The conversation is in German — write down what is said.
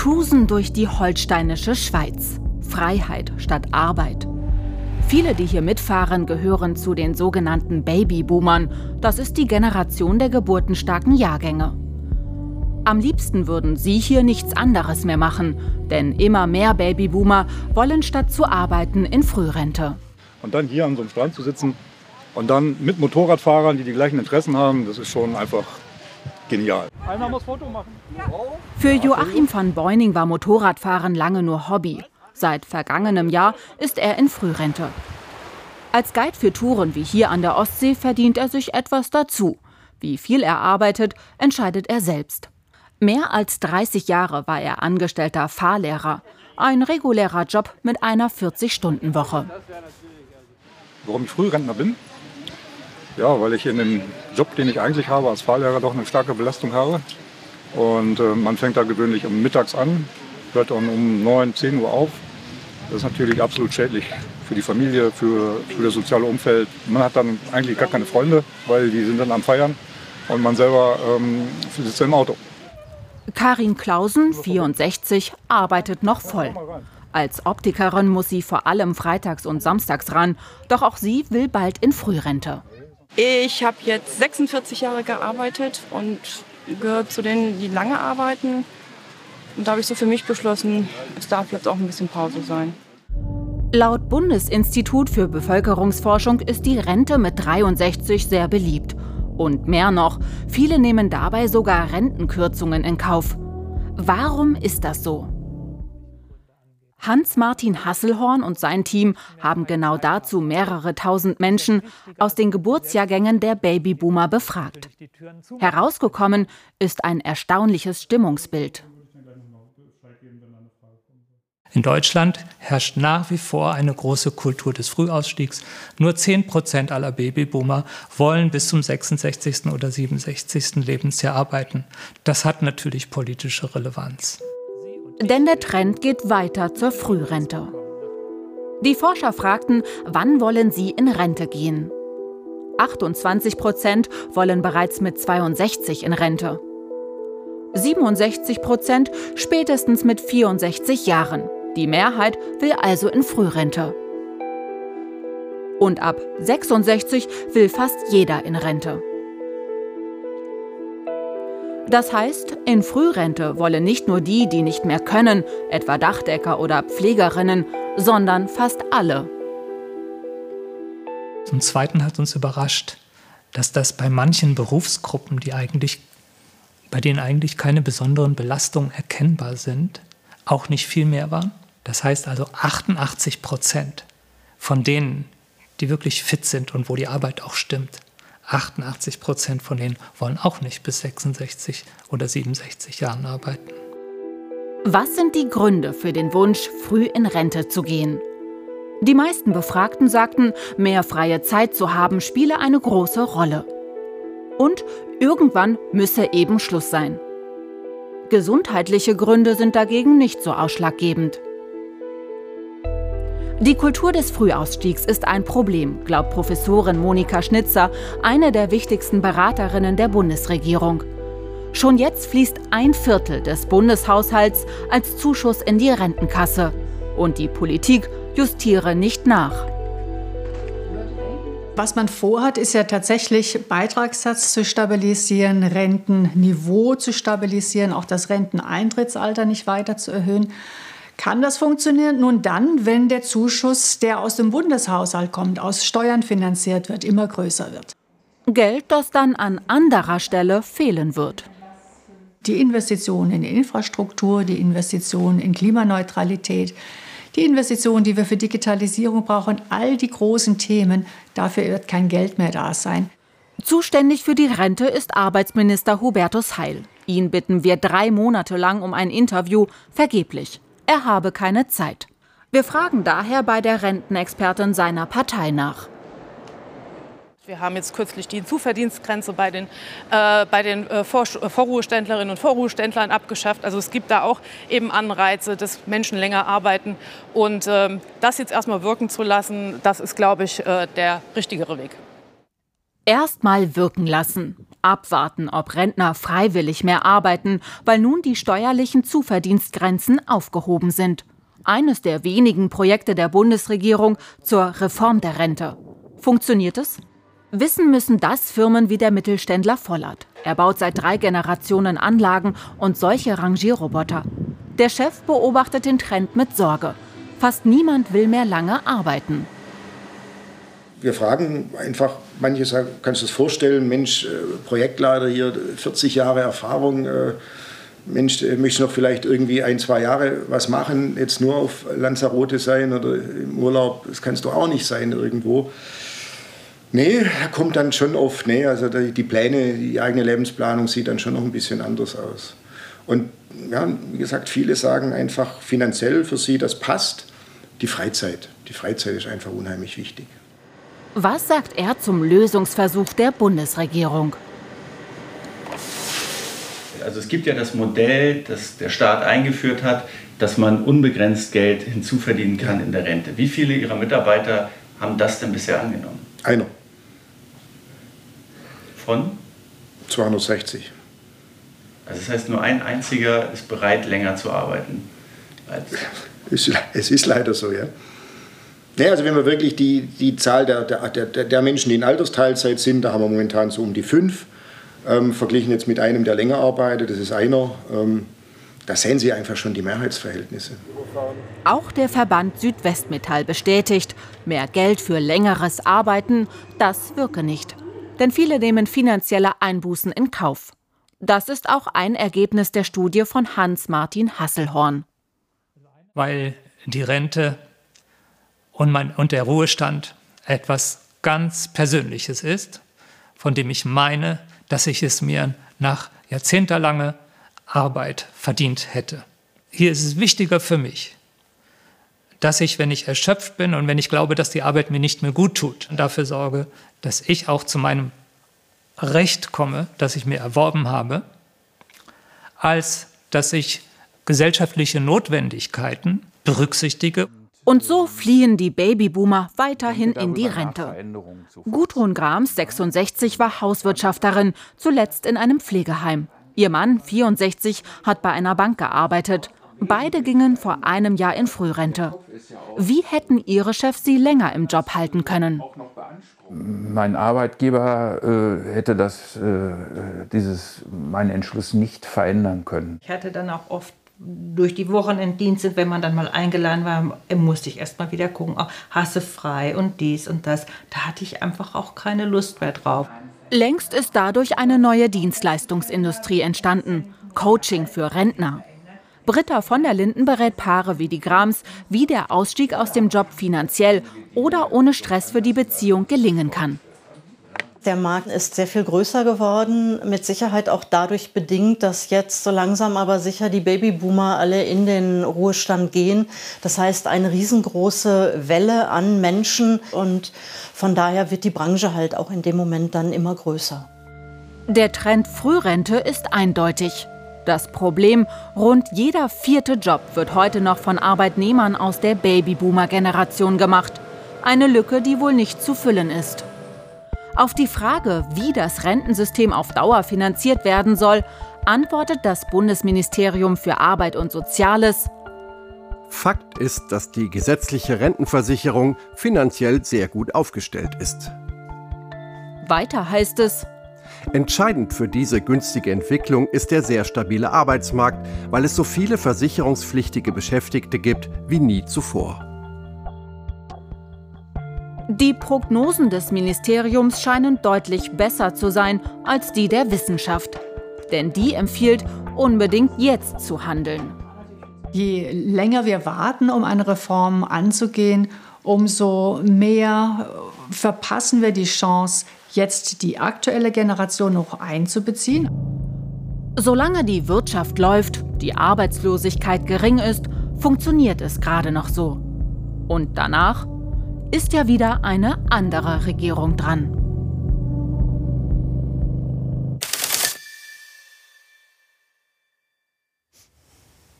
cruisen durch die holsteinische Schweiz. Freiheit statt Arbeit. Viele, die hier mitfahren, gehören zu den sogenannten Babyboomern. Das ist die Generation der geburtenstarken Jahrgänge. Am liebsten würden sie hier nichts anderes mehr machen, denn immer mehr Babyboomer wollen statt zu arbeiten in Frührente. Und dann hier an so einem Strand zu sitzen und dann mit Motorradfahrern, die die gleichen Interessen haben, das ist schon einfach genial. Einer muss Foto machen. Für Joachim van Beuning war Motorradfahren lange nur Hobby. Seit vergangenem Jahr ist er in Frührente. Als Guide für Touren wie hier an der Ostsee verdient er sich etwas dazu. Wie viel er arbeitet, entscheidet er selbst. Mehr als 30 Jahre war er angestellter Fahrlehrer. Ein regulärer Job mit einer 40-Stunden-Woche. Warum ich Frührentner bin? Ja, weil ich in dem Job, den ich eigentlich habe als Fahrlehrer, doch eine starke Belastung habe. Und äh, man fängt da gewöhnlich um mittags an, hört dann um 9, 10 Uhr auf. Das ist natürlich absolut schädlich für die Familie, für, für das soziale Umfeld. Man hat dann eigentlich gar keine Freunde, weil die sind dann am Feiern und man selber ähm, sitzt im Auto. Karin Klausen, 64, arbeitet noch voll. Als Optikerin muss sie vor allem freitags und samstags ran, doch auch sie will bald in Frührente. Ich habe jetzt 46 Jahre gearbeitet und gehöre zu denen, die lange arbeiten. Und da habe ich so für mich beschlossen, es darf jetzt auch ein bisschen Pause sein. Laut Bundesinstitut für Bevölkerungsforschung ist die Rente mit 63 sehr beliebt. Und mehr noch, viele nehmen dabei sogar Rentenkürzungen in Kauf. Warum ist das so? Hans-Martin Hasselhorn und sein Team haben genau dazu mehrere tausend Menschen aus den Geburtsjahrgängen der Babyboomer befragt. Herausgekommen ist ein erstaunliches Stimmungsbild. In Deutschland herrscht nach wie vor eine große Kultur des Frühausstiegs. Nur 10 Prozent aller Babyboomer wollen bis zum 66. oder 67. Lebensjahr arbeiten. Das hat natürlich politische Relevanz. Denn der Trend geht weiter zur Frührente. Die Forscher fragten, wann wollen sie in Rente gehen? 28 Prozent wollen bereits mit 62 in Rente. 67 Prozent spätestens mit 64 Jahren. Die Mehrheit will also in Frührente. Und ab 66 will fast jeder in Rente. Das heißt, in Frührente wollen nicht nur die, die nicht mehr können, etwa Dachdecker oder Pflegerinnen, sondern fast alle. Zum Zweiten hat uns überrascht, dass das bei manchen Berufsgruppen, die eigentlich, bei denen eigentlich keine besonderen Belastungen erkennbar sind, auch nicht viel mehr waren. Das heißt also 88 Prozent von denen, die wirklich fit sind und wo die Arbeit auch stimmt, 88 Prozent von denen wollen auch nicht bis 66 oder 67 Jahren arbeiten. Was sind die Gründe für den Wunsch, früh in Rente zu gehen? Die meisten Befragten sagten, mehr freie Zeit zu haben spiele eine große Rolle. Und irgendwann müsse eben Schluss sein. Gesundheitliche Gründe sind dagegen nicht so ausschlaggebend. Die Kultur des Frühausstiegs ist ein Problem, glaubt Professorin Monika Schnitzer, eine der wichtigsten Beraterinnen der Bundesregierung. Schon jetzt fließt ein Viertel des Bundeshaushalts als Zuschuss in die Rentenkasse. Und die Politik justiere nicht nach. Was man vorhat, ist ja tatsächlich Beitragssatz zu stabilisieren, Rentenniveau zu stabilisieren, auch das Renteneintrittsalter nicht weiter zu erhöhen. Kann das funktionieren? Nun dann, wenn der Zuschuss, der aus dem Bundeshaushalt kommt, aus Steuern finanziert wird, immer größer wird. Geld, das dann an anderer Stelle fehlen wird. Die Investitionen in Infrastruktur, die Investitionen in Klimaneutralität, die Investitionen, die wir für Digitalisierung brauchen, all die großen Themen, dafür wird kein Geld mehr da sein. Zuständig für die Rente ist Arbeitsminister Hubertus Heil. Ihn bitten wir drei Monate lang um ein Interview, vergeblich er habe keine Zeit. Wir fragen daher bei der Rentenexpertin seiner Partei nach. Wir haben jetzt kürzlich die Zuverdienstgrenze bei den, äh, bei den äh, Vor Vorruheständlerinnen und Vorruheständlern abgeschafft. Also es gibt da auch eben Anreize, dass Menschen länger arbeiten. Und äh, das jetzt erstmal wirken zu lassen, das ist, glaube ich, äh, der richtigere Weg. Erstmal wirken lassen. Abwarten, ob Rentner freiwillig mehr arbeiten, weil nun die steuerlichen Zuverdienstgrenzen aufgehoben sind. Eines der wenigen Projekte der Bundesregierung zur Reform der Rente. Funktioniert es? Wissen müssen das Firmen wie der Mittelständler Vollert. Er baut seit drei Generationen Anlagen und solche Rangierroboter. Der Chef beobachtet den Trend mit Sorge. Fast niemand will mehr lange arbeiten. Wir fragen einfach, manche sagen, kannst du es vorstellen, Mensch, äh, Projektleiter hier, 40 Jahre Erfahrung, äh, Mensch, möchtest du noch vielleicht irgendwie ein, zwei Jahre was machen, jetzt nur auf Lanzarote sein oder im Urlaub, das kannst du auch nicht sein irgendwo. Nee, kommt dann schon oft, nee, also die Pläne, die eigene Lebensplanung sieht dann schon noch ein bisschen anders aus. Und ja, wie gesagt, viele sagen einfach finanziell für sie, das passt. Die Freizeit, die Freizeit ist einfach unheimlich wichtig. Was sagt er zum Lösungsversuch der Bundesregierung? Also es gibt ja das Modell, das der Staat eingeführt hat, dass man unbegrenzt Geld hinzuverdienen kann in der Rente. Wie viele Ihrer Mitarbeiter haben das denn bisher angenommen? Einer. Von? 260. Also das heißt, nur ein einziger ist bereit, länger zu arbeiten. es ist leider so, ja. Ja, also wenn wir wirklich die, die Zahl der, der, der, der Menschen, die in Altersteilzeit sind, da haben wir momentan so um die fünf, ähm, verglichen jetzt mit einem, der länger arbeitet, das ist einer. Ähm, da sehen Sie einfach schon die Mehrheitsverhältnisse. Auch der Verband Südwestmetall bestätigt, mehr Geld für längeres Arbeiten, das wirke nicht. Denn viele nehmen finanzielle Einbußen in Kauf. Das ist auch ein Ergebnis der Studie von Hans-Martin Hasselhorn. Weil die Rente und, mein, und der Ruhestand etwas ganz Persönliches ist, von dem ich meine, dass ich es mir nach jahrzehntelanger Arbeit verdient hätte. Hier ist es wichtiger für mich, dass ich, wenn ich erschöpft bin und wenn ich glaube, dass die Arbeit mir nicht mehr gut tut, dafür sorge, dass ich auch zu meinem Recht komme, das ich mir erworben habe, als dass ich gesellschaftliche Notwendigkeiten berücksichtige. Und so fliehen die Babyboomer weiterhin in die Rente. Gudrun Grams, 66, war Hauswirtschafterin, zuletzt in einem Pflegeheim. Ihr Mann, 64, hat bei einer Bank gearbeitet. Beide gingen vor einem Jahr in Frührente. Wie hätten ihre Chefs sie länger im Job halten können? Mein Arbeitgeber äh, hätte das, äh, dieses, meinen Entschluss nicht verändern können. Ich hatte dann auch oft durch die Wochenenddienste, wenn man dann mal eingeladen war, musste ich erst mal wieder gucken, oh, hasse frei und dies und das. Da hatte ich einfach auch keine Lust mehr drauf. Längst ist dadurch eine neue Dienstleistungsindustrie entstanden. Coaching für Rentner. Britta von der Linden berät Paare wie die Grams, wie der Ausstieg aus dem Job finanziell oder ohne Stress für die Beziehung gelingen kann. Der Markt ist sehr viel größer geworden, mit Sicherheit auch dadurch bedingt, dass jetzt so langsam aber sicher die Babyboomer alle in den Ruhestand gehen. Das heißt, eine riesengroße Welle an Menschen und von daher wird die Branche halt auch in dem Moment dann immer größer. Der Trend Frührente ist eindeutig. Das Problem, rund jeder vierte Job wird heute noch von Arbeitnehmern aus der Babyboomer-Generation gemacht. Eine Lücke, die wohl nicht zu füllen ist. Auf die Frage, wie das Rentensystem auf Dauer finanziert werden soll, antwortet das Bundesministerium für Arbeit und Soziales. Fakt ist, dass die gesetzliche Rentenversicherung finanziell sehr gut aufgestellt ist. Weiter heißt es, Entscheidend für diese günstige Entwicklung ist der sehr stabile Arbeitsmarkt, weil es so viele versicherungspflichtige Beschäftigte gibt wie nie zuvor. Die Prognosen des Ministeriums scheinen deutlich besser zu sein als die der Wissenschaft. Denn die empfiehlt, unbedingt jetzt zu handeln. Je länger wir warten, um eine Reform anzugehen, umso mehr verpassen wir die Chance, jetzt die aktuelle Generation noch einzubeziehen. Solange die Wirtschaft läuft, die Arbeitslosigkeit gering ist, funktioniert es gerade noch so. Und danach ist ja wieder eine andere Regierung dran.